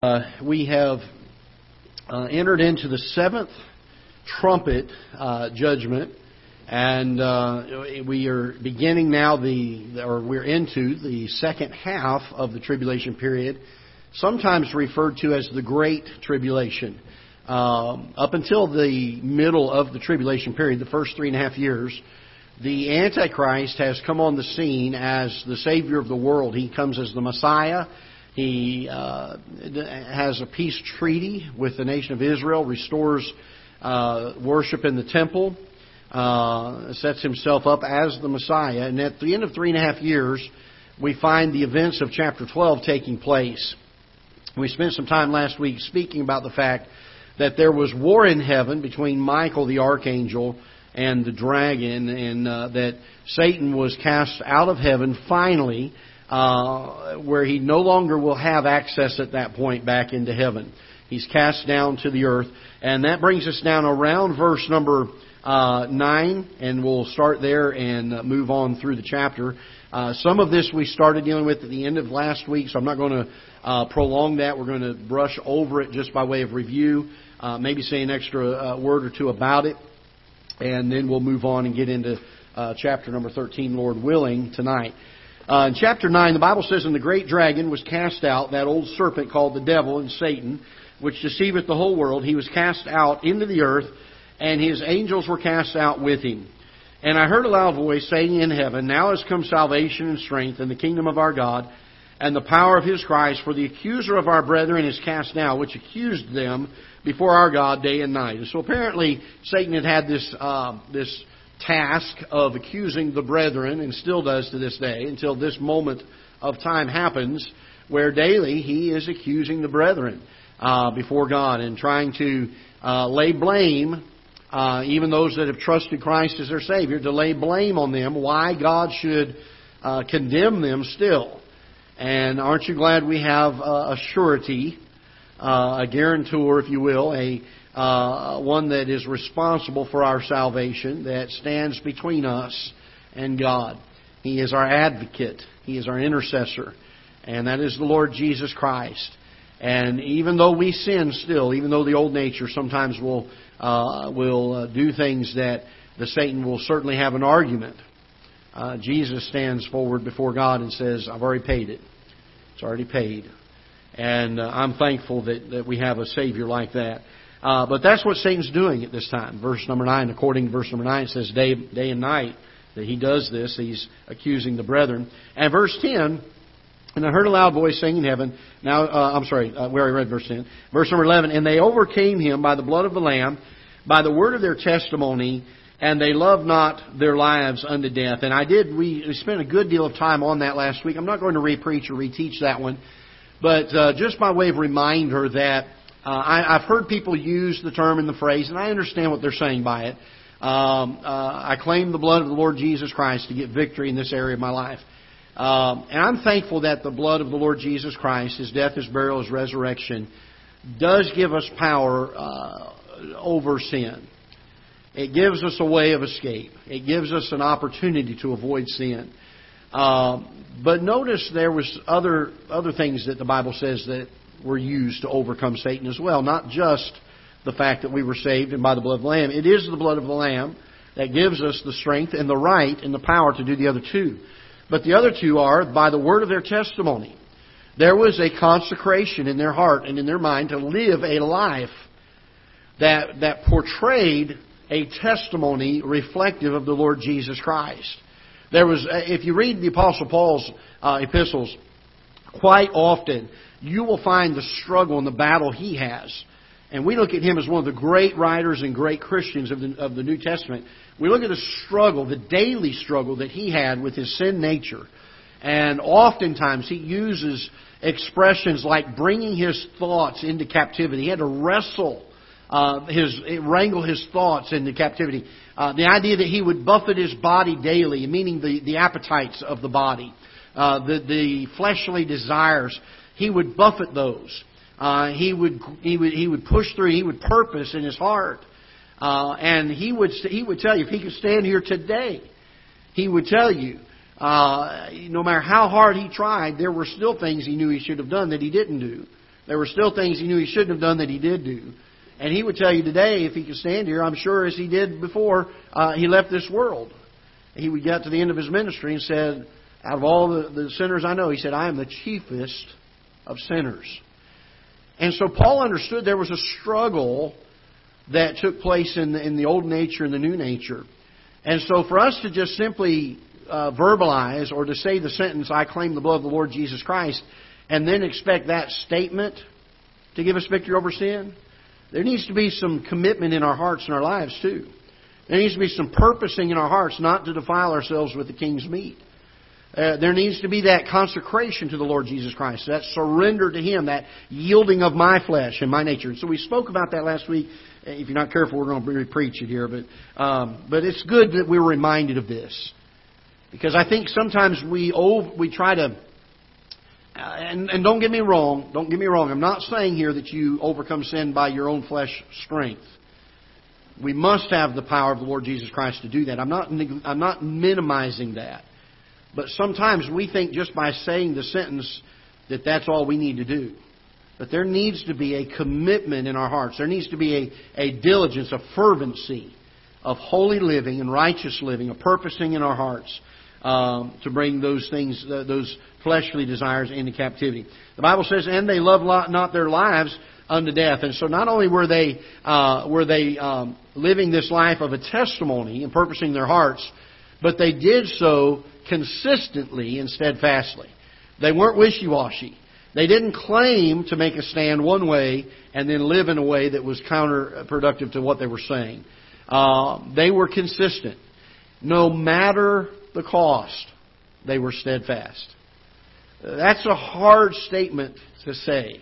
Uh, we have uh, entered into the seventh trumpet uh, judgment, and uh, we are beginning now the, or we're into the second half of the tribulation period, sometimes referred to as the Great Tribulation. Um, up until the middle of the tribulation period, the first three and a half years, the Antichrist has come on the scene as the Savior of the world. He comes as the Messiah. He uh, has a peace treaty with the nation of Israel, restores uh, worship in the temple, uh, sets himself up as the Messiah. And at the end of three and a half years, we find the events of chapter 12 taking place. We spent some time last week speaking about the fact that there was war in heaven between Michael the archangel and the dragon, and uh, that Satan was cast out of heaven finally uh, where he no longer will have access at that point back into heaven. He's cast down to the earth. And that brings us down around verse number uh, 9, and we'll start there and uh, move on through the chapter. Uh, some of this we started dealing with at the end of last week, so I'm not going to uh, prolong that. We're going to brush over it just by way of review, uh, maybe say an extra word or two about it, and then we'll move on and get into uh, chapter number 13, Lord willing, tonight. Uh, in chapter 9, the Bible says, And the great dragon was cast out, that old serpent called the devil and Satan, which deceiveth the whole world. He was cast out into the earth, and his angels were cast out with him. And I heard a loud voice saying in heaven, Now has come salvation and strength and the kingdom of our God, and the power of his Christ, for the accuser of our brethren is cast down, which accused them before our God day and night. And so apparently Satan had had this, uh, this task of accusing the brethren, and still does to this day, until this moment of time happens, where daily he is accusing the brethren uh, before God and trying to uh, lay blame, uh, even those that have trusted Christ as their Savior, to lay blame on them why God should uh, condemn them still. And aren't you glad we have a surety, uh, a guarantor, if you will, a uh, one that is responsible for our salvation, that stands between us and God. He is our advocate. He is our intercessor. And that is the Lord Jesus Christ. And even though we sin still, even though the old nature sometimes will, uh, will uh, do things that the Satan will certainly have an argument, uh, Jesus stands forward before God and says, I've already paid it. It's already paid. And uh, I'm thankful that, that we have a Savior like that. Uh, but that's what Satan's doing at this time. Verse number 9, according to verse number 9, it says day, day and night that he does this. He's accusing the brethren. And verse 10, and I heard a loud voice saying in heaven, now, uh, I'm sorry, uh, we already read verse 10. Verse number 11, and they overcame him by the blood of the Lamb, by the word of their testimony, and they loved not their lives unto death. And I did, we, we spent a good deal of time on that last week. I'm not going to repreach or reteach that one, but uh, just by way of reminder that uh, I, I've heard people use the term and the phrase, and I understand what they're saying by it. Um, uh, I claim the blood of the Lord Jesus Christ to get victory in this area of my life. Um, and I'm thankful that the blood of the Lord Jesus Christ, His death, His burial, His resurrection, does give us power uh, over sin. It gives us a way of escape. It gives us an opportunity to avoid sin. Um, but notice there was other other things that the Bible says that were used to overcome Satan as well. Not just the fact that we were saved and by the blood of the Lamb. It is the blood of the Lamb that gives us the strength and the right and the power to do the other two. But the other two are by the word of their testimony. There was a consecration in their heart and in their mind to live a life that, that portrayed a testimony reflective of the Lord Jesus Christ. There was, if you read the Apostle Paul's uh, epistles, quite often you will find the struggle and the battle he has. And we look at him as one of the great writers and great Christians of the, of the New Testament. We look at the struggle, the daily struggle that he had with his sin nature. And oftentimes he uses expressions like bringing his thoughts into captivity. He had to wrestle uh, his, wrangle his thoughts into captivity. Uh, the idea that he would buffet his body daily, meaning the, the appetites of the body, uh, the, the fleshly desires, he would buffet those. Uh, he would he would he would push through. He would purpose in his heart, uh, and he would he would tell you if he could stand here today, he would tell you. Uh, no matter how hard he tried, there were still things he knew he should have done that he didn't do. There were still things he knew he shouldn't have done that he did do. And he would tell you today, if he could stand here, I'm sure as he did before uh, he left this world, he would get to the end of his ministry and said, out of all the, the sinners I know, he said, I am the chiefest of sinners. And so Paul understood there was a struggle that took place in the, in the old nature and the new nature. And so for us to just simply uh, verbalize or to say the sentence, I claim the blood of the Lord Jesus Christ, and then expect that statement to give us victory over sin, there needs to be some commitment in our hearts and our lives too. There needs to be some purposing in our hearts not to defile ourselves with the king's meat. Uh, there needs to be that consecration to the Lord Jesus Christ, that surrender to Him, that yielding of my flesh and my nature. And so we spoke about that last week. If you're not careful, we're going to preach it here, but um, but it's good that we're reminded of this because I think sometimes we over, we try to. Uh, and, and don't get me wrong. Don't get me wrong. I'm not saying here that you overcome sin by your own flesh strength. We must have the power of the Lord Jesus Christ to do that. I'm not. I'm not minimizing that. But sometimes we think just by saying the sentence that that's all we need to do. But there needs to be a commitment in our hearts. There needs to be a, a diligence, a fervency of holy living and righteous living, a purposing in our hearts um, to bring those things, uh, those fleshly desires into captivity. The Bible says, "And they love not their lives unto death." And so, not only were they uh, were they um, living this life of a testimony and purposing their hearts, but they did so consistently and steadfastly. They weren't wishy-washy. They didn't claim to make a stand one way and then live in a way that was counterproductive to what they were saying. Uh, they were consistent. No matter the cost, they were steadfast. That's a hard statement to say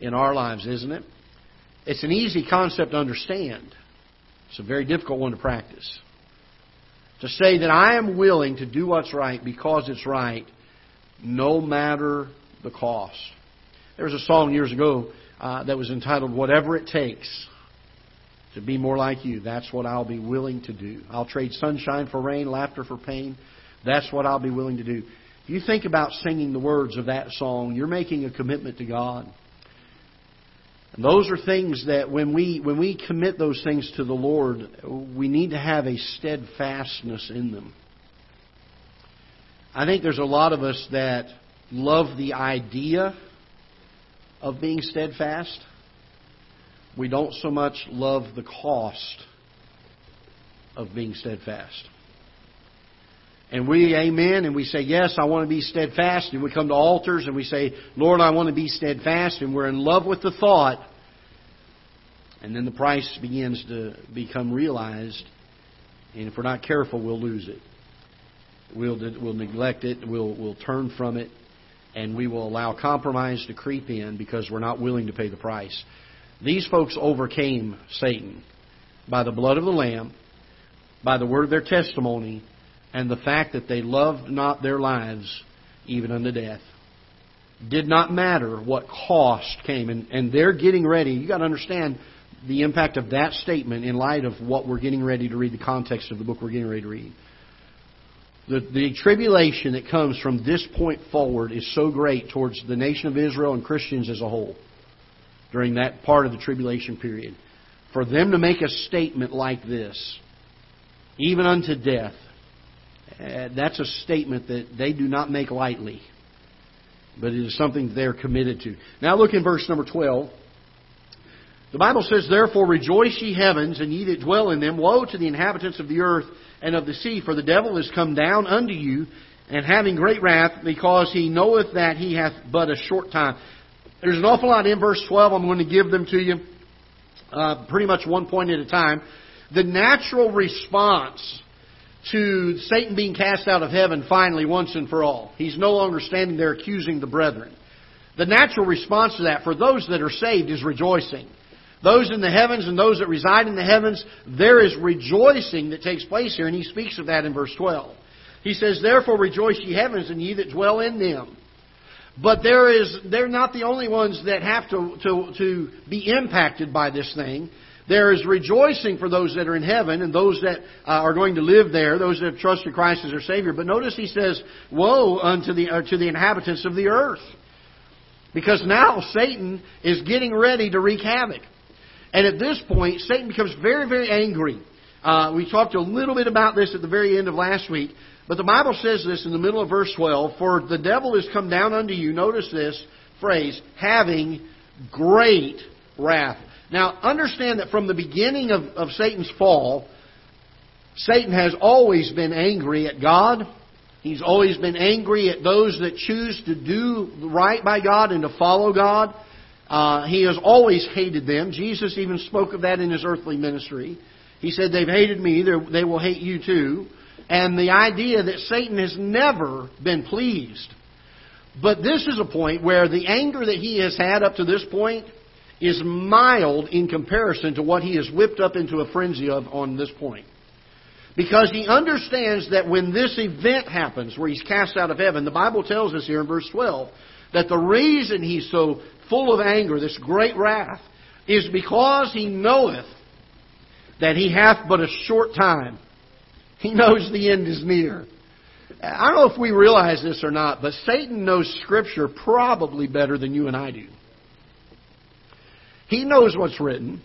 in our lives, isn't it? It's an easy concept to understand. It's a very difficult one to practice. To say that I am willing to do what's right because it's right, no matter the cost. There was a song years ago uh, that was entitled Whatever It Takes to Be More Like You. That's what I'll be willing to do. I'll trade sunshine for rain, laughter for pain. That's what I'll be willing to do. If you think about singing the words of that song, you're making a commitment to God. And those are things that when we when we commit those things to the Lord, we need to have a steadfastness in them. I think there's a lot of us that love the idea of being steadfast. We don't so much love the cost of being steadfast. And we, amen, and we say, yes, I want to be steadfast. And we come to altars and we say, Lord, I want to be steadfast. And we're in love with the thought. And then the price begins to become realized. And if we're not careful, we'll lose it. We'll, we'll neglect it. We'll, we'll turn from it. And we will allow compromise to creep in because we're not willing to pay the price. These folks overcame Satan by the blood of the Lamb, by the word of their testimony, and the fact that they loved not their lives even unto death. Did not matter what cost came. And, and they're getting ready. You've got to understand the impact of that statement in light of what we're getting ready to read, the context of the book we're getting ready to read. The, the tribulation that comes from this point forward is so great towards the nation of Israel and Christians as a whole during that part of the tribulation period. For them to make a statement like this, even unto death, uh, that's a statement that they do not make lightly, but it is something they're committed to. Now look in verse number 12. The Bible says, Therefore rejoice ye heavens, and ye that dwell in them. Woe to the inhabitants of the earth and of the sea, for the devil is come down unto you, and having great wrath, because he knoweth that he hath but a short time. There's an awful lot in verse 12. I'm going to give them to you uh, pretty much one point at a time. The natural response to Satan being cast out of heaven finally, once and for all. He's no longer standing there accusing the brethren. The natural response to that for those that are saved is rejoicing. Those in the heavens and those that reside in the heavens, there is rejoicing that takes place here, and he speaks of that in verse 12. He says, Therefore rejoice ye heavens and ye that dwell in them. But there is, they're not the only ones that have to, to, to be impacted by this thing. There is rejoicing for those that are in heaven and those that uh, are going to live there, those that have trusted Christ as their Savior. But notice he says, Woe unto the, uh, to the inhabitants of the earth. Because now Satan is getting ready to wreak havoc. And at this point, Satan becomes very, very angry. Uh, we talked a little bit about this at the very end of last week. But the Bible says this in the middle of verse 12 For the devil is come down unto you, notice this phrase, having great wrath. Now, understand that from the beginning of, of Satan's fall, Satan has always been angry at God. He's always been angry at those that choose to do right by God and to follow God. Uh, he has always hated them. Jesus even spoke of that in his earthly ministry. He said, They've hated me, they will hate you too. And the idea that Satan has never been pleased. But this is a point where the anger that he has had up to this point is mild in comparison to what he has whipped up into a frenzy of on this point. Because he understands that when this event happens, where he's cast out of heaven, the Bible tells us here in verse 12 that the reason he's so full of anger, this great wrath, is because he knoweth that he hath but a short time. He knows the end is near. I don't know if we realize this or not, but Satan knows Scripture probably better than you and I do. He knows what's written.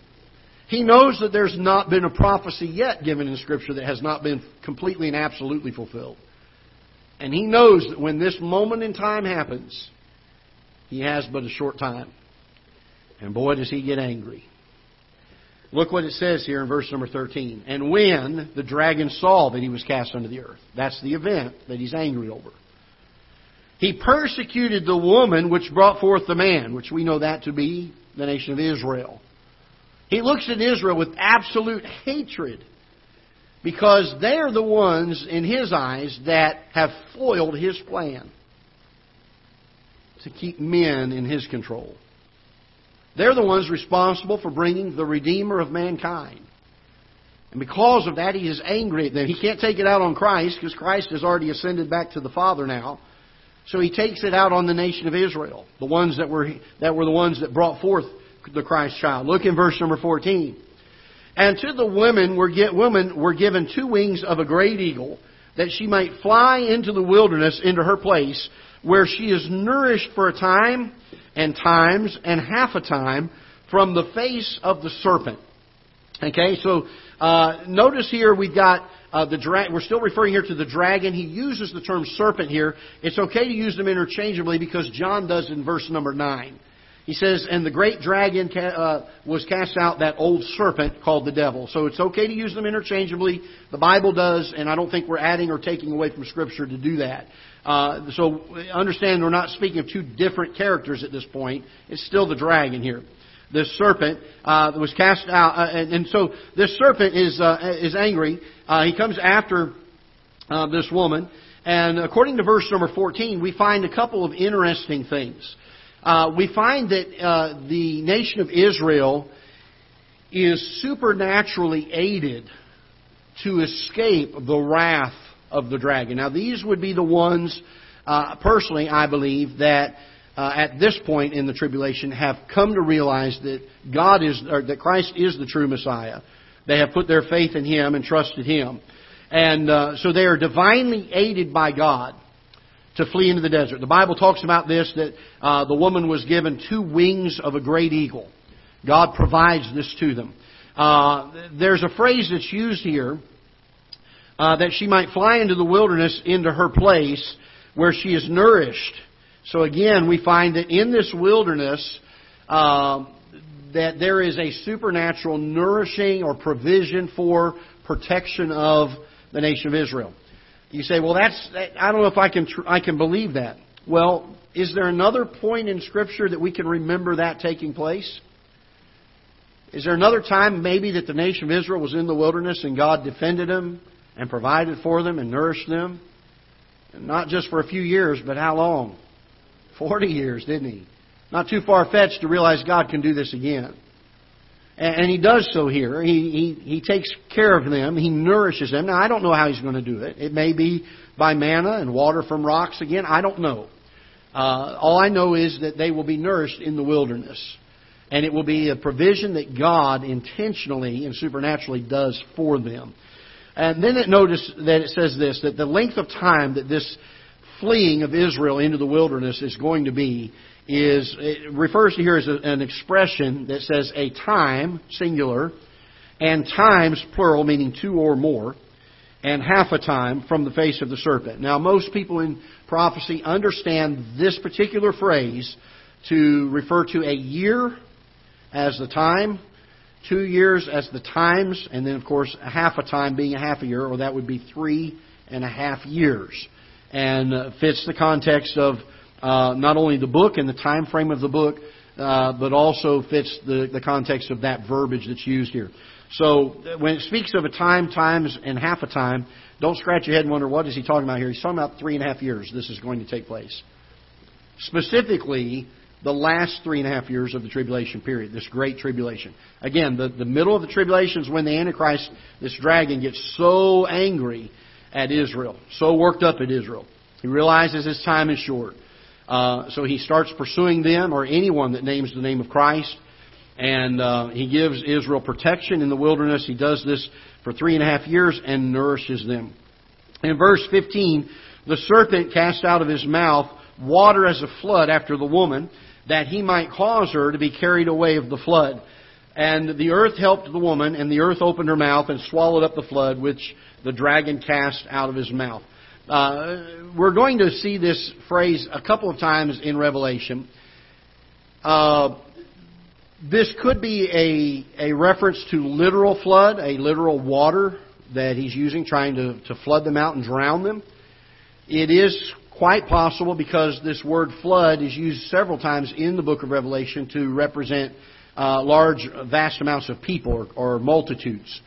He knows that there's not been a prophecy yet given in Scripture that has not been completely and absolutely fulfilled. And he knows that when this moment in time happens, he has but a short time. And boy, does he get angry. Look what it says here in verse number 13. And when the dragon saw that he was cast unto the earth, that's the event that he's angry over. He persecuted the woman which brought forth the man, which we know that to be the nation of Israel. He looks at Israel with absolute hatred because they're the ones, in his eyes, that have foiled his plan to keep men in his control. They're the ones responsible for bringing the Redeemer of mankind. And because of that, he is angry at them. He can't take it out on Christ because Christ has already ascended back to the Father now. So he takes it out on the nation of Israel, the ones that were, that were the ones that brought forth the Christ child. Look in verse number 14. And to the women were, get, women were given two wings of a great eagle, that she might fly into the wilderness, into her place, where she is nourished for a time and times and half a time from the face of the serpent. Okay, so uh, notice here we've got uh, the dra- we're still referring here to the dragon. He uses the term serpent here. It's okay to use them interchangeably because John does in verse number nine. He says, and the great dragon ca- uh, was cast out, that old serpent called the devil. So it's okay to use them interchangeably. The Bible does, and I don't think we're adding or taking away from Scripture to do that. Uh, so understand we're not speaking of two different characters at this point. It's still the dragon here. This serpent uh, that was cast out, uh, and, and, so this serpent is uh, is angry. Uh, he comes after uh, this woman, and according to verse number 14, we find a couple of interesting things. we find that the nation of Israel is supernaturally aided to escape the wrath of the dragon. Now, these would be the ones, uh, personally, I believe, that uh, at this point in the tribulation have come to realize that God is, or that Christ is the true Messiah. They have put their faith in Him and trusted Him. And uh, so they are divinely aided by God to flee into the desert. The Bible talks about this that uh, the woman was given two wings of a great eagle. God provides this to them. Uh, there's a phrase that's used here uh, that she might fly into the wilderness into her place where she is nourished. So again, we find that in this wilderness, uh, that there is a supernatural nourishing or provision for protection of the nation of Israel. You say, well, that's I don't know if I can tr- I can believe that. Well, is there another point in Scripture that we can remember that taking place? Is there another time maybe that the nation of Israel was in the wilderness and God defended them and provided for them and nourished them. And not just for a few years, but how long? Forty years, didn't he? Not too far fetched to realize God can do this again. And he does so here. He, he, he takes care of them. He nourishes them. Now, I don't know how he's going to do it. It may be by manna and water from rocks again. I don't know. Uh, all I know is that they will be nourished in the wilderness. And it will be a provision that God intentionally and supernaturally does for them. And then it notice that it says this, that the length of time that this fleeing of Israel into the wilderness is going to be is it refers to here as a, an expression that says a time singular and times plural meaning two or more and half a time from the face of the serpent. Now most people in prophecy understand this particular phrase to refer to a year as the time, two years as the times, and then of course a half a time being a half a year, or that would be three and a half years, and uh, fits the context of uh, not only the book and the time frame of the book, uh, but also fits the, the context of that verbiage that's used here. So when it speaks of a time, times, and half a time, don't scratch your head and wonder what is he talking about here. He's talking about three and a half years. This is going to take place. Specifically, the last three and a half years of the tribulation period, this great tribulation. Again, the, the middle of the tribulation is when the Antichrist, this dragon, gets so angry at Israel, so worked up at Israel. He realizes his time is short. Uh, so he starts pursuing them or anyone that names the name of Christ. And uh, he gives Israel protection in the wilderness. He does this for three and a half years and nourishes them. In verse 15, the serpent cast out of his mouth water as a flood after the woman, that he might cause her to be carried away of the flood. And the earth helped the woman, and the earth opened her mouth and swallowed up the flood, which the dragon cast out of his mouth. Uh, we're going to see this phrase a couple of times in Revelation. Uh, this could be a, a reference to literal flood, a literal water that he's using, trying to, to flood them out and drown them. It is quite possible because this word flood is used several times in the book of Revelation to represent uh, large, vast amounts of people or, or multitudes.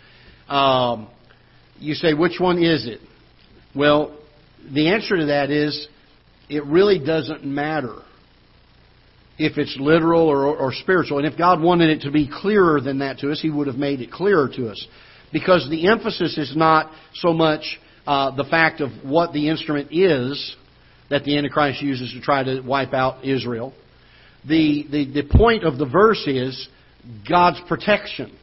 Um, you say, which one is it? Well, the answer to that is it really doesn't matter if it's literal or, or, spiritual. And if God wanted it to be clearer than that to us, He would have made it clearer to us. Because the emphasis is not so much uh, the fact of what the instrument is that the Antichrist uses to try to wipe out Israel. The, the, the point of the verse is God's protection.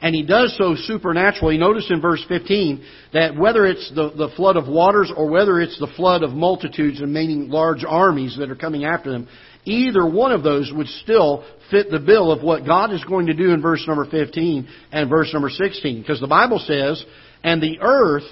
And he does so supernaturally. Notice in verse 15 that whether it's the, the flood of waters or whether it's the flood of multitudes and meaning large armies that are coming after them, either one of those would still fit the bill of what God is going to do in verse number 15 and verse number 16. Because the Bible says, and the earth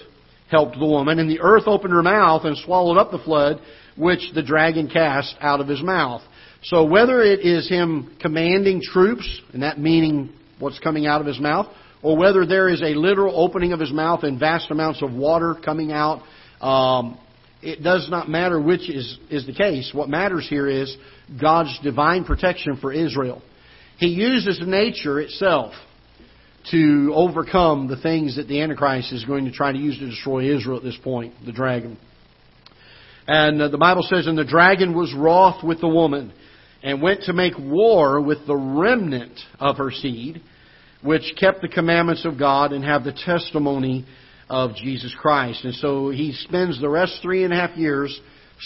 helped the woman, and the earth opened her mouth and swallowed up the flood which the dragon cast out of his mouth. So whether it is him commanding troops, and that meaning what's coming out of his mouth, or whether there is a literal opening of his mouth and vast amounts of water coming out. Um, it does not matter which is, is the case. What matters here is God's divine protection for Israel. He uses nature itself to overcome the things that the Antichrist is going to try to use to destroy Israel at this point, the dragon. And uh, the Bible says, And the dragon was wroth with the woman, and went to make war with the remnant of her seed, which kept the commandments of God and have the testimony of Jesus Christ. And so he spends the rest three and a half years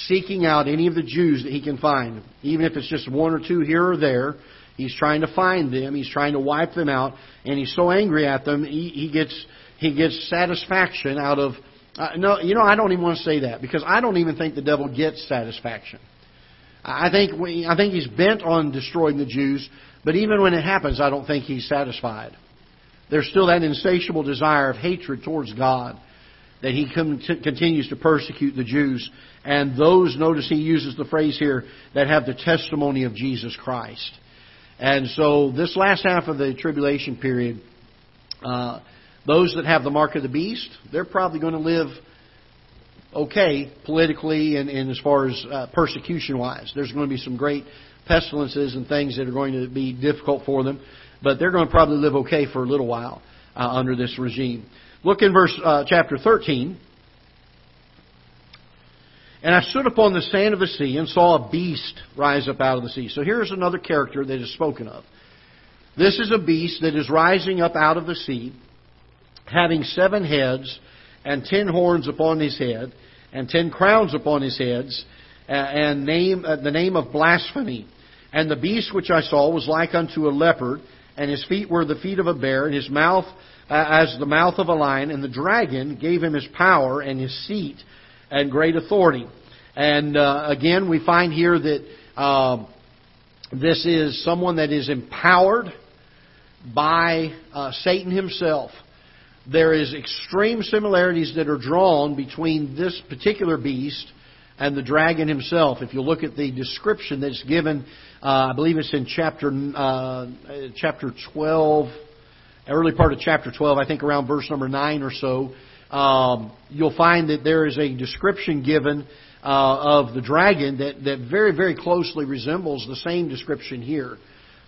seeking out any of the Jews that he can find. Even if it's just one or two here or there, he's trying to find them. He's trying to wipe them out. And he's so angry at them, he, he gets, he gets satisfaction out of, uh, no, you know, I don't even want to say that because I don't even think the devil gets satisfaction. I think we, I think he's bent on destroying the Jews, but even when it happens, I don't think he's satisfied. There's still that insatiable desire of hatred towards God that he continues to persecute the Jews. And those, notice he uses the phrase here, that have the testimony of Jesus Christ. And so this last half of the tribulation period, uh, those that have the mark of the beast, they're probably going to live okay politically and, and as far as uh, persecution wise. There's going to be some great pestilences and things that are going to be difficult for them, but they're going to probably live okay for a little while uh, under this regime. Look in verse uh, chapter 13. And I stood upon the sand of the sea and saw a beast rise up out of the sea. So here's another character that is spoken of. This is a beast that is rising up out of the sea, having seven heads and ten horns upon his head, and ten crowns upon his heads, and name, uh, the name of blasphemy. And the beast which I saw was like unto a leopard, and his feet were the feet of a bear, and his mouth uh, as the mouth of a lion. And the dragon gave him his power and his seat and great authority. And uh, again, we find here that Um, this is someone that is empowered by uh, Satan himself. There is extreme similarities that are drawn between this particular beast and the dragon himself. If you look at the description that's given, uh, I believe it's in chapter uh, chapter 12, early part of chapter 12, I think around verse number 9 or so, um, you'll find that there is a description given of the dragon that, that very, very closely resembles the same description here.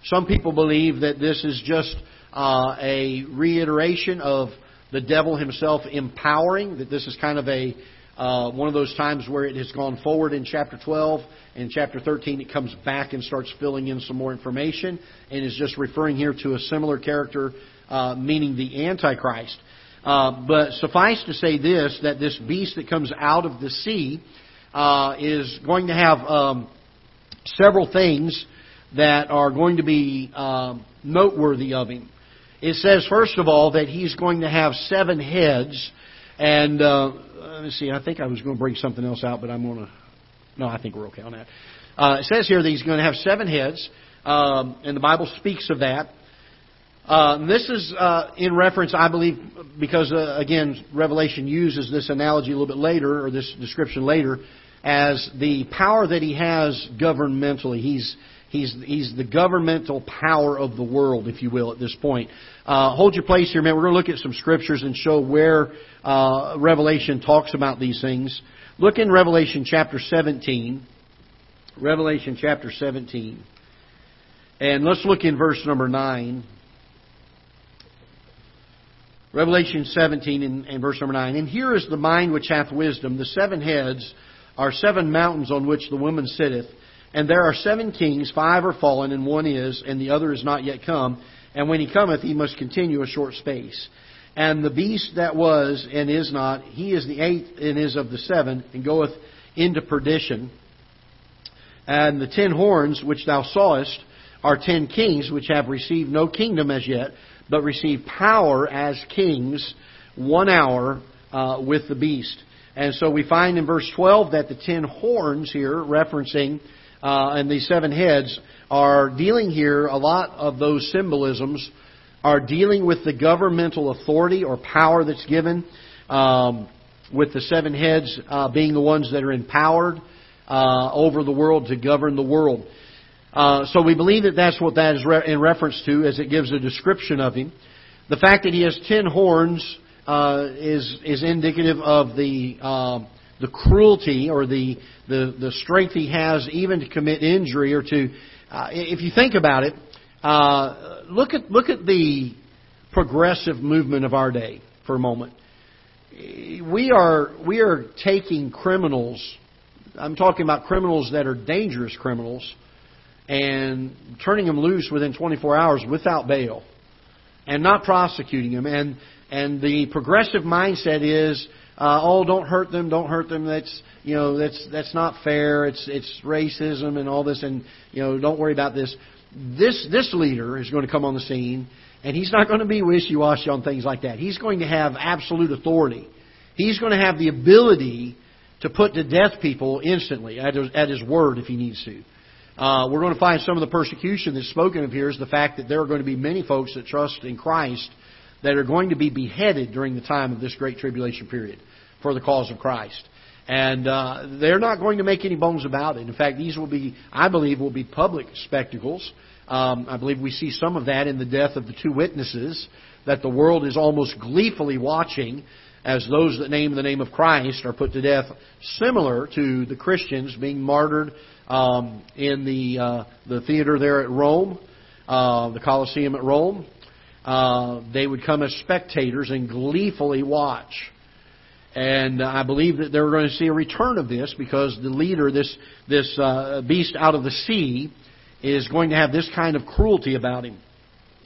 Some people believe that this is just uh, a reiteration of the devil himself empowering, that this is kind of a uh, one of those times where it has gone forward in chapter 12. and chapter 13, it comes back and starts filling in some more information and is just referring here to a similar character, uh, meaning the Antichrist. Uh, but suffice to say this, that this beast that comes out of the sea uh, is going to have um, several things that are going to be um, noteworthy of him. It says, first of all, that he's going to have seven heads. And uh, let me see, I think I was going to bring something else out, but I'm going to. No, I think we're okay on that. Uh, it says here that he's going to have seven heads, um, and the Bible speaks of that. Uh, this is uh, in reference, I believe, because uh, again, Revelation uses this analogy a little bit later, or this description later, as the power that he has governmentally. He's He's, he's the governmental power of the world, if you will, at this point. Uh, hold your place here, man. We're going to look at some scriptures and show where uh, Revelation talks about these things. Look in Revelation chapter 17. Revelation chapter 17. And let's look in verse number 9. Revelation 17 and, and, verse number 9. And here is the mind which hath wisdom. The seven heads are seven mountains on which the woman sitteth and there are seven kings, five are fallen, and one is, and the other is not yet come. And when he cometh, he must continue a short space. And the beast that was and is not, he is the eighth and is of the seven, and goeth into perdition. And the ten horns which thou sawest are ten kings which have received no kingdom as yet, but receive power as kings one hour uh, with the beast. And so we find in verse 12 that the ten horns here, referencing uh, and these seven heads are dealing here, a lot of those symbolisms are dealing with the governmental authority or power that's given, um, with the seven heads uh, being the ones that are empowered uh, over the world to govern the world. Uh, so we believe that that's what that is re- in reference to, as it gives a description of him. The fact that he has ten horns uh, is is indicative of the uh, the cruelty or the, the, the strength he has even to commit injury or to, uh, if you think about it, uh, look at look at the progressive movement of our day for a moment. We are we are taking criminals. I'm talking about criminals that are dangerous criminals, and turning them loose within 24 hours without bail, and not prosecuting them. And and the progressive mindset is uh, oh, don't hurt them, don't hurt them. That's you know that's that's not fair. It's it's racism and all this, and you know don't worry about this. This this leader is going to come on the scene, and he's not going to be wishy-washy on things like that. He's going to have absolute authority. He's going to have the ability to put to death people instantly at his, at his word if he needs to. Uh, we're going to find some of the persecution that's spoken of here is the fact that there are going to be many folks that trust in Christ that are going to be beheaded during the time of this great tribulation period for the cause of Christ. And uh, they're not going to make any bones about it. In fact, these will be, I believe, will be public spectacles. Um, I believe we see some of that in the death of the two witnesses that the world is almost gleefully watching as those that name the name of Christ are put to death, similar to the Christians being martyred um, in the uh, the theater there at Rome, uh, the Colosseum at Rome. Uh, they would come as spectators and gleefully watch. And I believe that they're going to see a return of this because the leader, this this uh, beast out of the sea, is going to have this kind of cruelty about him.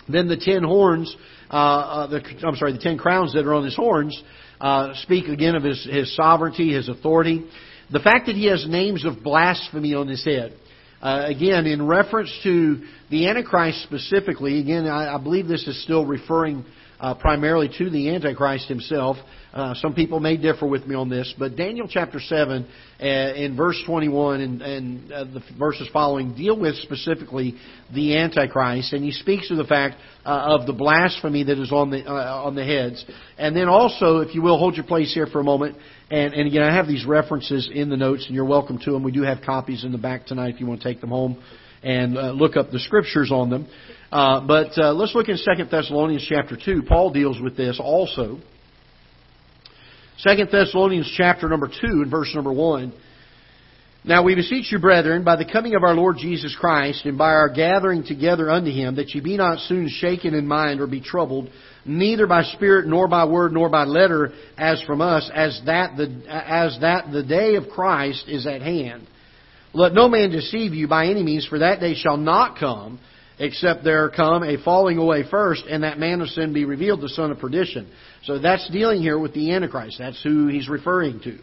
Then the ten horns, uh, uh, the, I'm sorry, the ten crowns that are on his horns uh, speak again of his, his sovereignty, his authority. The fact that he has names of blasphemy on his head. Uh, again, in reference to the Antichrist specifically, again, I, I believe this is still referring uh, primarily to the Antichrist himself. Uh, some people may differ with me on this, but Daniel chapter 7 uh, in verse 21 and, and uh, the verses following deal with specifically the Antichrist, and he speaks of the fact uh, of the blasphemy that is on the uh, on the heads. And then also, if you will, hold your place here for a moment. And, and again, I have these references in the notes, and you're welcome to them. We do have copies in the back tonight if you want to take them home and uh, look up the scriptures on them. but let's look in Second Thessalonians chapter 2. Paul deals with this also. Second Thessalonians chapter number 2 and verse number 1. Now we beseech you, brethren, by the coming of our Lord Jesus Christ, and by our gathering together unto him, that ye be not soon shaken in mind or be troubled, neither by spirit, nor by word, nor by letter, as from us, as that the, as that the day of Christ is at hand. Let no man deceive you by any means, for that day shall not come, except there come a falling away first, and that man of sin be revealed, the son of perdition. So that's dealing here with the Antichrist. That's who he's referring to.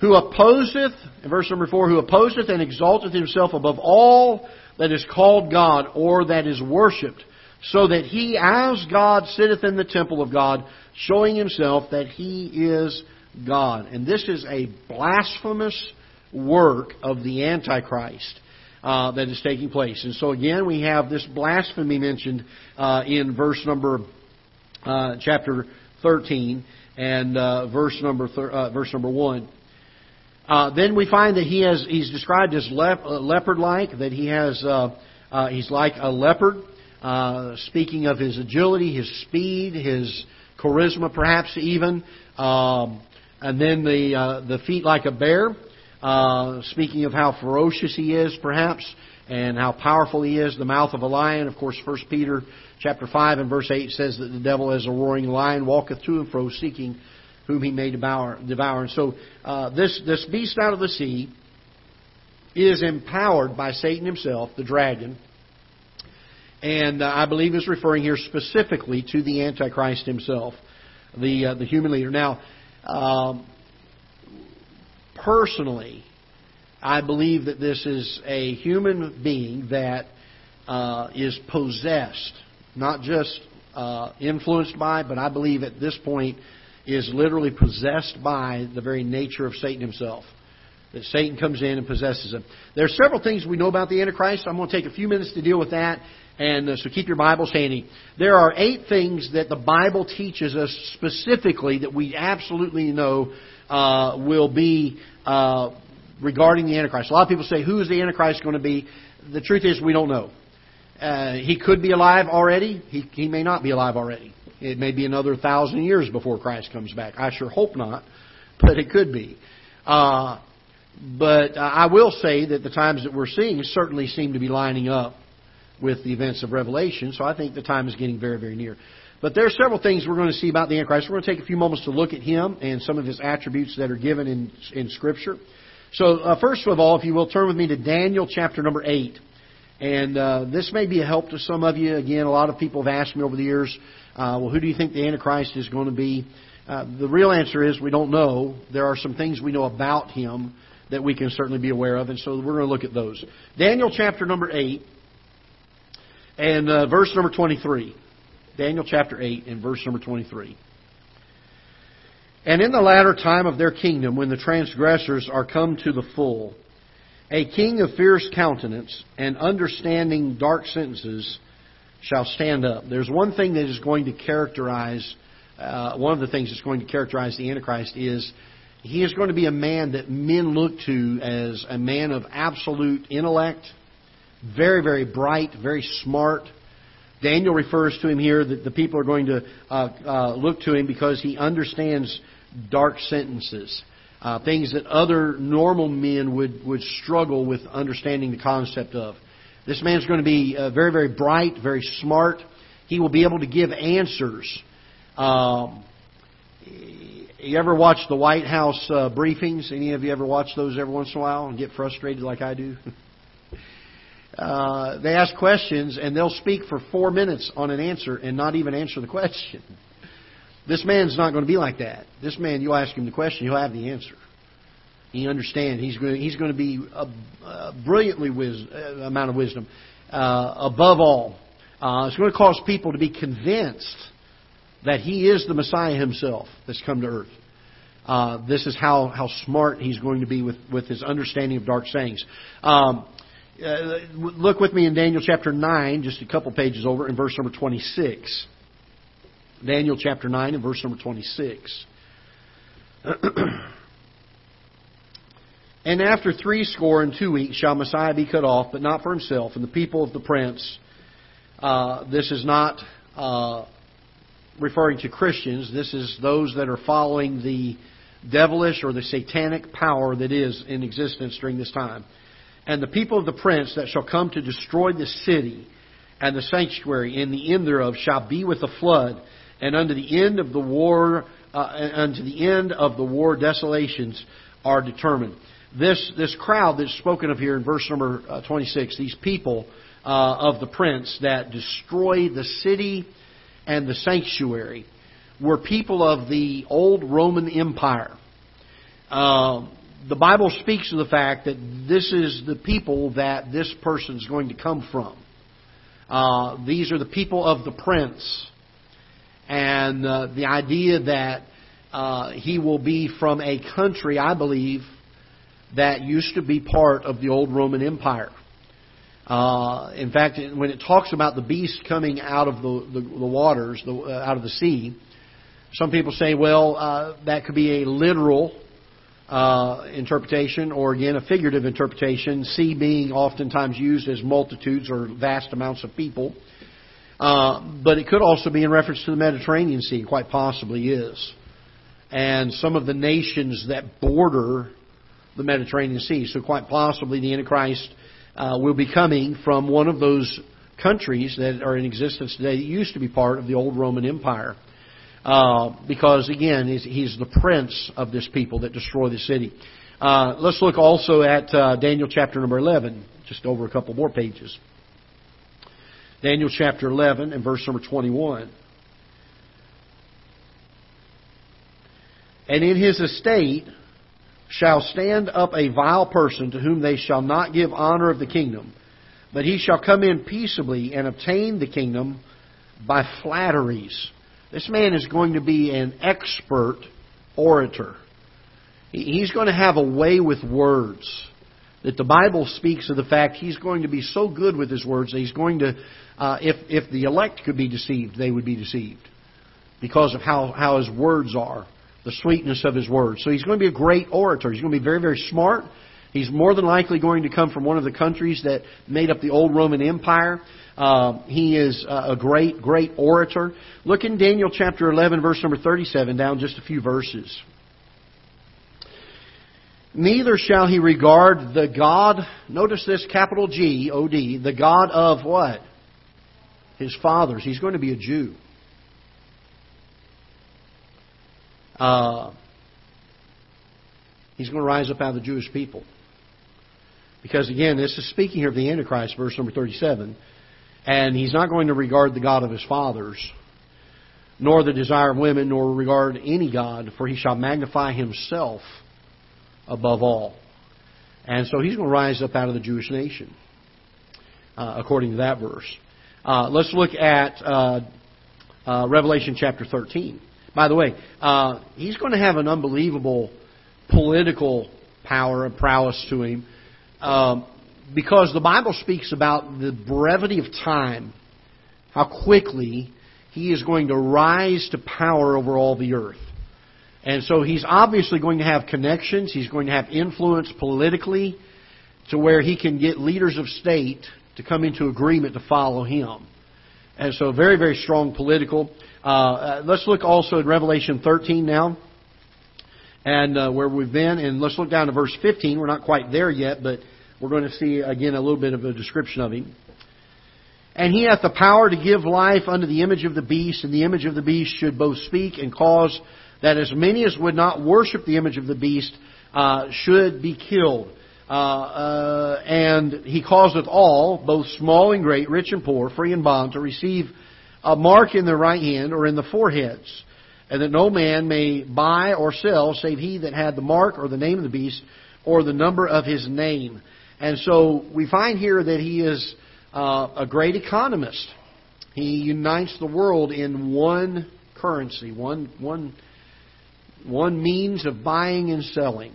Who opposeth, in verse number four, who opposeth and exalteth himself above all that is called God or that is worshipped, so that he, as God, sitteth in the temple of God, showing himself that he is God. And this is a blasphemous work of the Antichrist. Uh, that is taking place. And so again, we have this blasphemy mentioned uh, in verse number uh, chapter 13 and uh, verse number thir- uh, verse number one. Uh, then we find that he has he's described as lep- leopard-like, that he has he's like a leopard. speaking of his agility, his speed, his charisma, perhaps even, um, and then the the feet like a bear. Uh, speaking of how ferocious he is, perhaps, and how powerful he is, the mouth of a lion. Of course, 1 Peter chapter 5 and verse 8 says that the devil as a roaring lion walketh to and fro seeking whom he may devour. devour. And so uh, this, this beast out of the sea is empowered by Satan himself, the dragon, and uh, I believe is referring here specifically to the Antichrist himself, the, uh, the human leader. Now, um, personally, I believe that this is a human being that uh, is possessed, not just uh, influenced by, but I believe at this point is literally possessed by the very nature of Satan himself. That Satan comes in and possesses him. There are several things we know about the Antichrist. I'm going to take a few minutes to deal with that, and uh, so keep your Bibles handy. There are eight things that the Bible teaches us specifically that we absolutely know uh, will be uh, regarding the Antichrist. A lot of people say, who is the Antichrist going to be? The truth is, we don't know. Uh, he could be alive already. He, he may not be alive already. It may be another thousand years before Christ comes back. I sure hope not, but it could be. Uh, but I will say that the times that we're seeing certainly seem to be lining up with the events of Revelation, so I think the time is getting very, very near. But there are several things we're going to see about the Antichrist. We're going to take a few moments to look at him and some of his attributes that are given in, in Scripture. So, uh, first of all, if you will, turn with me to Daniel chapter number 8. And uh, this may be a help to some of you. Again, a lot of people have asked me over the years, uh, well, who do you think the Antichrist is going to be? Uh, the real answer is we don't know. There are some things we know about him that we can certainly be aware of, and so we're going to look at those. Daniel chapter number 8 and uh, verse number 23. Daniel chapter 8 and verse number 23. And in the latter time of their kingdom, when the transgressors are come to the full, a king of fierce countenance and understanding dark sentences shall stand up. There's one thing that is going to characterize, uh, one of the things that's going to characterize the Antichrist is he is going to be a man that men look to as a man of absolute intellect, very, very bright, very smart, Daniel refers to him here that the people are going to uh, uh, look to him because he understands dark sentences, uh, things that other normal men would, would struggle with understanding the concept of. This man's going to be uh, very, very bright, very smart. He will be able to give answers. Um, you ever watch the White House uh, briefings? Any of you ever watch those every once in a while and get frustrated like I do? uh, they ask questions and they'll speak for four minutes on an answer and not even answer the question. This man's not going to be like that. This man, you ask him the question, he'll have the answer. He understands. He's going. To, he's going to be a, a brilliantly wis- uh, amount of wisdom. Uh, above all, uh, it's going to cause people to be convinced that he is the Messiah himself that's come to earth. Uh, this is how, how smart he's going to be with, with his understanding of dark sayings. Um, uh, look with me in Daniel chapter 9, just a couple pages over, in verse number 26. Daniel chapter 9 and verse number 26. and after three score and two weeks shall Messiah be cut off, but not for himself, and the people of the prince. Uh, this is not uh, referring to Christians. This is those that are following the devilish or the satanic power that is in existence during this time. And the people of the prince that shall come to destroy the city and the sanctuary in the end thereof shall be with the flood, and unto the end of the war, uh, unto the end of the war desolations are determined. This this crowd that's spoken of here in verse number uh, 26, these people uh, of the prince that destroy the city and the sanctuary, were people of the old Roman Empire. Uh, the Bible speaks of the fact that this is the people that this person is going to come from. Uh, these are the people of the prince. And uh, the idea that uh, he will be from a country, I believe, that used to be part of the old Roman Empire. Uh, in fact, when it talks about the beast coming out of the, the, the waters, the, uh, out of the sea, some people say, well, uh, that could be a literal uh, interpretation, or again, a figurative interpretation. Sea being oftentimes used as multitudes or vast amounts of people. Uh, but it could also be in reference to the Mediterranean Sea, quite possibly is. And some of the nations that border the Mediterranean Sea. So, quite possibly, the Antichrist uh, will be coming from one of those countries that are in existence today that used to be part of the old Roman Empire. Uh, because again, he's, he's, the prince of this people that destroy the city. Uh, let's look also at uh, Daniel chapter number 11, just over a couple more pages. Daniel chapter 11 and verse number 21. And in his estate shall stand up a vile person to whom they shall not give honor of the kingdom, but he shall come in peaceably and obtain the kingdom by flatteries. This man is going to be an expert orator. He's going to have a way with words. That the Bible speaks of the fact he's going to be so good with his words that he's going to, uh, if, if the elect could be deceived, they would be deceived because of how, how his words are the sweetness of his words. So he's going to be a great orator. He's going to be very, very smart. He's more than likely going to come from one of the countries that made up the old Roman Empire. Uh, he is a great, great orator. Look in Daniel chapter 11, verse number 37, down just a few verses. Neither shall he regard the God, notice this capital G, O D, the God of what? His fathers. He's going to be a Jew. Uh, he's going to rise up out of the Jewish people. Because again, this is speaking here of the Antichrist, verse number 37. And he's not going to regard the God of his fathers, nor the desire of women, nor regard any God, for he shall magnify himself above all. And so he's going to rise up out of the Jewish nation, uh, according to that verse. Uh, let's look at uh, uh Revelation chapter 13. By the way, uh, he's going to have an unbelievable political power and prowess to him um, because the Bible speaks about the brevity of time, how quickly he is going to rise to power over all the earth. And so he's obviously going to have connections, he's going to have influence politically to where he can get leaders of state to come into agreement to follow him. And so very, very strong political. Uh, uh, let's look also at Revelation 13 now, and uh, where we've been, and let's look down to verse 15. We're not quite there yet, but we're going to see again a little bit of a description of him. And he hath the power to give life unto the image of the beast, and the image of the beast should both speak and cause that as many as would not worship the image of the beast uh, should be killed. Uh, uh, and he causeth all, both small and great, rich and poor, free and bond, to receive a mark in the right hand or in the foreheads, and that no man may buy or sell save he that had the mark or the name of the beast or the number of his name. And so we find here that he is uh, a great economist. He unites the world in one currency, one, one, one means of buying and selling.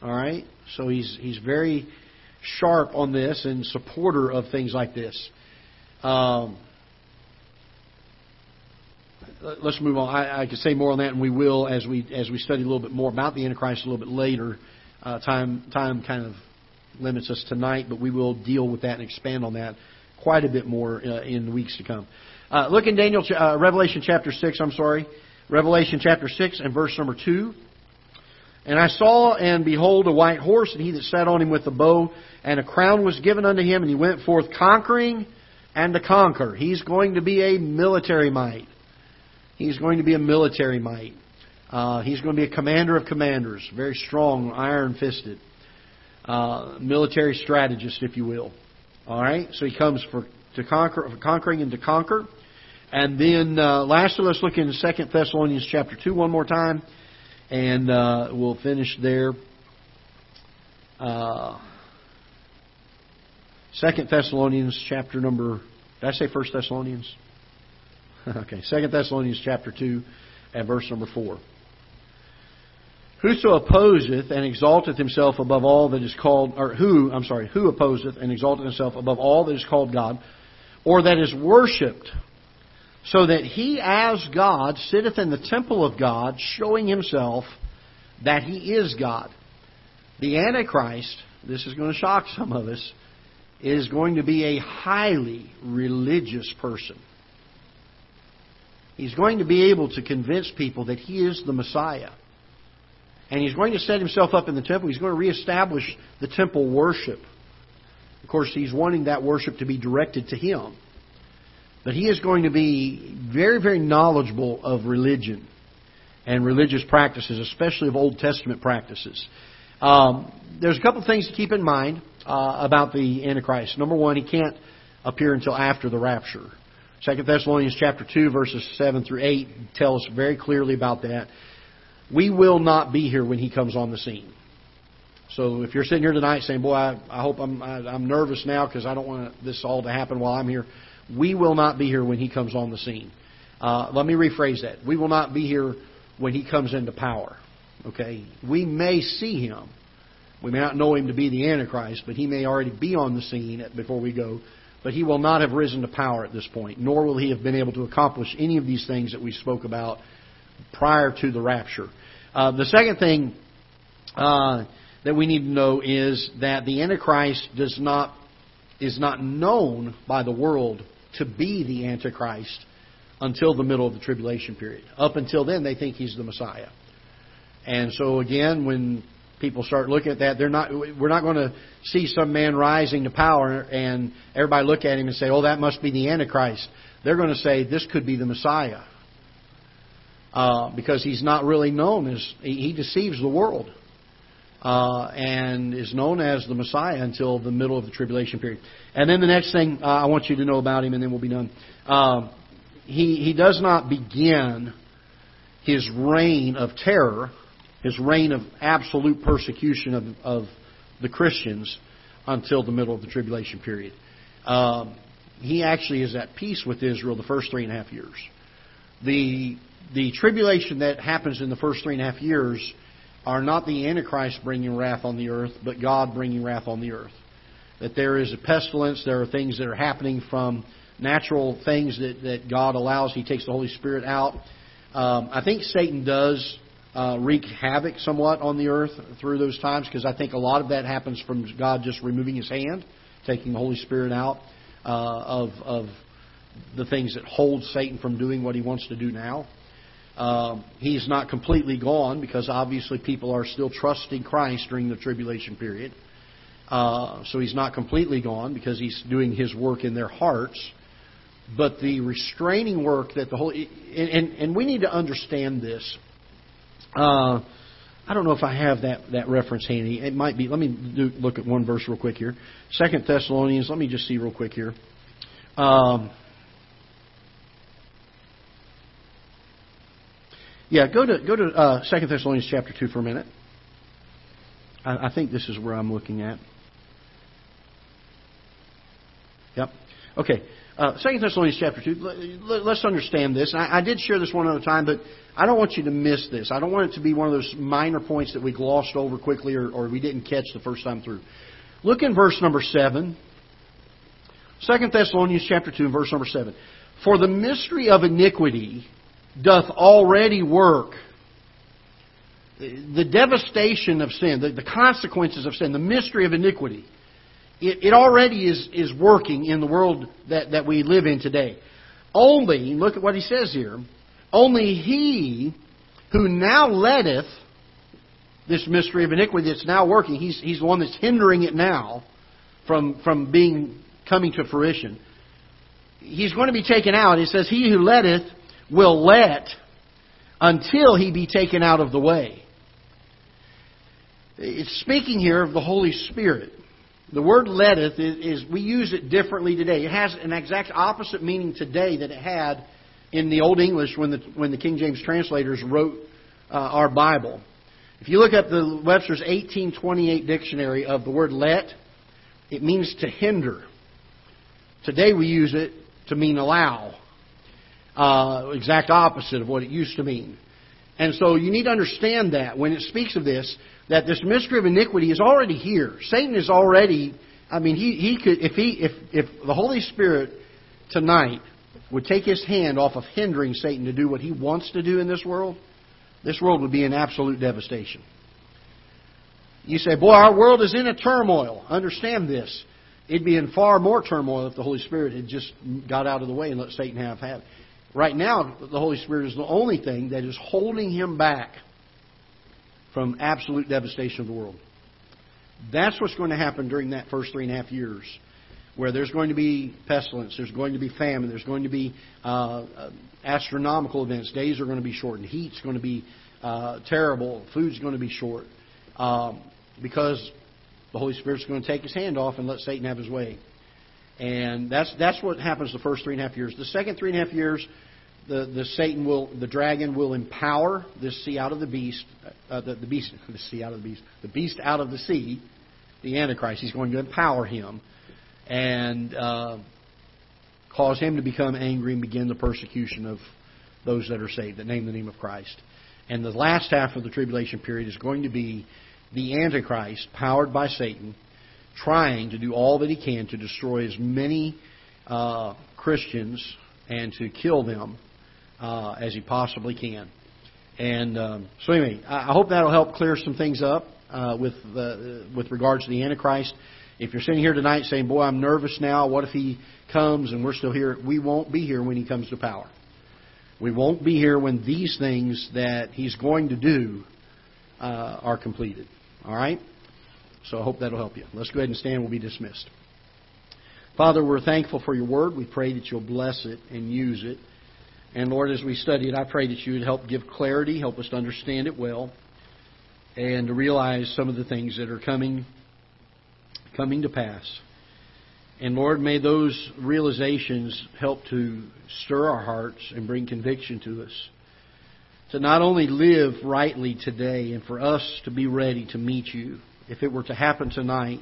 All right? So he's, he's very sharp on this and supporter of things like this. Um, let's move on. I, I could say more on that, and we will as we as we study a little bit more about the Antichrist a little bit later. Uh, time time kind of limits us tonight, but we will deal with that and expand on that quite a bit more uh, in the weeks to come. Uh, look in Daniel, uh, Revelation chapter six. I'm sorry, Revelation chapter six and verse number two. And I saw and behold a white horse, and he that sat on him with a bow, and a crown was given unto him, and he went forth conquering and to conquer. He's going to be a military might. He's going to be a military might. Uh, he's going to be a commander of commanders, very strong, iron fisted, uh, military strategist, if you will. All right, so he comes for to conquer, for conquering and to conquer. And then, uh, lastly, let's look in Second Thessalonians chapter two one more time, and uh, we'll finish there. Uh, Second Thessalonians chapter number. Did I say First Thessalonians? okay, Second Thessalonians chapter two and verse number four. Whoso opposeth and exalteth himself above all that is called, or who, I'm sorry, who opposeth and exalteth himself above all that is called God, or that is worshipped, so that he as God sitteth in the temple of God, showing himself that he is God. The Antichrist, this is going to shock some of us, is going to be a highly religious person. He's going to be able to convince people that he is the Messiah. And he's going to set himself up in the temple. He's going to reestablish the temple worship. Of course, he's wanting that worship to be directed to him. But he is going to be very, very knowledgeable of religion and religious practices, especially of Old Testament practices. Um, there's a couple things to keep in mind uh, about the Antichrist. Number one, he can't appear until after the rapture. Second Thessalonians chapter two, verses seven through eight tell us very clearly about that. We will not be here when he comes on the scene. So if you're sitting here tonight saying, "Boy, I, I hope I'm I, I'm nervous now because I don't want this all to happen while I'm here," we will not be here when he comes on the scene. Uh, let me rephrase that. We will not be here when he comes into power. Okay, we may see him. We may not know him to be the Antichrist, but he may already be on the scene before we go but he will not have risen to power at this point, nor will he have been able to accomplish any of these things that we spoke about prior to the rapture. Uh, the second thing uh, that we need to know is that the Antichrist does not is not known by the world to be the Antichrist until the middle of the tribulation period. Up until then, they think he's the Messiah. And so again, when people start looking at that, they're not. We're not going to see some man rising to power and everybody look at him and say, "Oh, that must be the Antichrist." They're going to say this could be the Messiah uh, because he's not really known as he deceives the world uh, and is known as the Messiah until the middle of the tribulation period. And then the next thing uh, I want you to know about him, and then we'll be done. Uh, he he does not begin his reign of terror his reign of absolute persecution of, of the Christians until the middle of the tribulation period. Um, he actually is at peace with Israel the first three and a half years. The the tribulation that happens in the first three and a half years are not the Antichrist bringing wrath on the earth, but God bringing wrath on the earth. That there is a pestilence, there are things that are happening from natural things that, that God allows. He takes the Holy Spirit out. Um, I think Satan does uh, wreak havoc somewhat on the earth through those times because I think a lot of that happens from God just removing His hand, taking the Holy Spirit out uh, of of the things that hold Satan from doing what he wants to do now. Uh, he's not completely gone because obviously people are still trusting Christ during the tribulation period. Uh, so he's not completely gone because he's doing his work in their hearts. But the restraining work that the Holy and, and, and we need to understand this uh, I don't know if I have that, that reference handy. It might be. Let me do, look at one verse real quick here. Second Thessalonians. Let me just see real quick here. Um, yeah, go to go to uh, Second Thessalonians chapter two for a minute. I, I think this is where I'm looking at. Yep. Okay. Uh, Second Thessalonians chapter two. Let, us understand this. I, I, did share this one other time, but I don't want you to miss this. I don't want it to be one of those minor points that we glossed over quickly or, or we didn't catch the first time through. Look in verse number seven. Second Thessalonians chapter two, and verse number seven. For the mystery of iniquity doth already work. The devastation of sin, the, the consequences of sin, the mystery of iniquity it, it already is, is working in the world that, that we live in today. Only, look at what he says here, only he who now letteth this mystery of iniquity that's now working, he's, he's the one that's hindering it now from, from being coming to fruition. He's going to be taken out. He says, He who letteth will let until he be taken out of the way. It's speaking here of the Holy Spirit. The word letteth is, is, we use it differently today. It has an exact opposite meaning today that it had in the Old English when the, when the King James translators wrote uh, our Bible. If you look up the Webster's 1828 dictionary of the word let, it means to hinder. Today we use it to mean allow. Uh, exact opposite of what it used to mean. And so you need to understand that when it speaks of this, that this mystery of iniquity is already here. Satan is already, I mean, he, he could, if he, if, if the Holy Spirit tonight would take his hand off of hindering Satan to do what he wants to do in this world, this world would be in absolute devastation. You say, boy, our world is in a turmoil. Understand this. It'd be in far more turmoil if the Holy Spirit had just got out of the way and let Satan have have. Right now, the Holy Spirit is the only thing that is holding him back from absolute devastation of the world. That's what's going to happen during that first three and a half years, where there's going to be pestilence, there's going to be famine, there's going to be uh, uh, astronomical events. Days are going to be shortened, heat's going to be uh, terrible, food's going to be short, um, because the Holy Spirit's going to take His hand off and let Satan have his way. And that's that's what happens the first three and a half years. The second three and a half years, the, the Satan will, the dragon will empower this sea out of the beast, uh, the, the beast, the sea out of the beast, the beast out of the sea, the Antichrist. He's going to empower him and uh, cause him to become angry and begin the persecution of those that are saved that name the name of Christ. And the last half of the tribulation period is going to be the Antichrist, powered by Satan, trying to do all that he can to destroy as many uh, Christians and to kill them uh, as he possibly can. And um, so, anyway, I hope that'll help clear some things up uh, with the, with regards to the Antichrist. If you're sitting here tonight saying, "Boy, I'm nervous now. What if he comes and we're still here?" We won't be here when he comes to power. We won't be here when these things that he's going to do uh, are completed. All right. So I hope that'll help you. Let's go ahead and stand. We'll be dismissed. Father, we're thankful for your word. We pray that you'll bless it and use it. And Lord, as we study it, I pray that you would help give clarity, help us to understand it well, and to realize some of the things that are coming coming to pass. And Lord, may those realizations help to stir our hearts and bring conviction to us. To not only live rightly today and for us to be ready to meet you, if it were to happen tonight,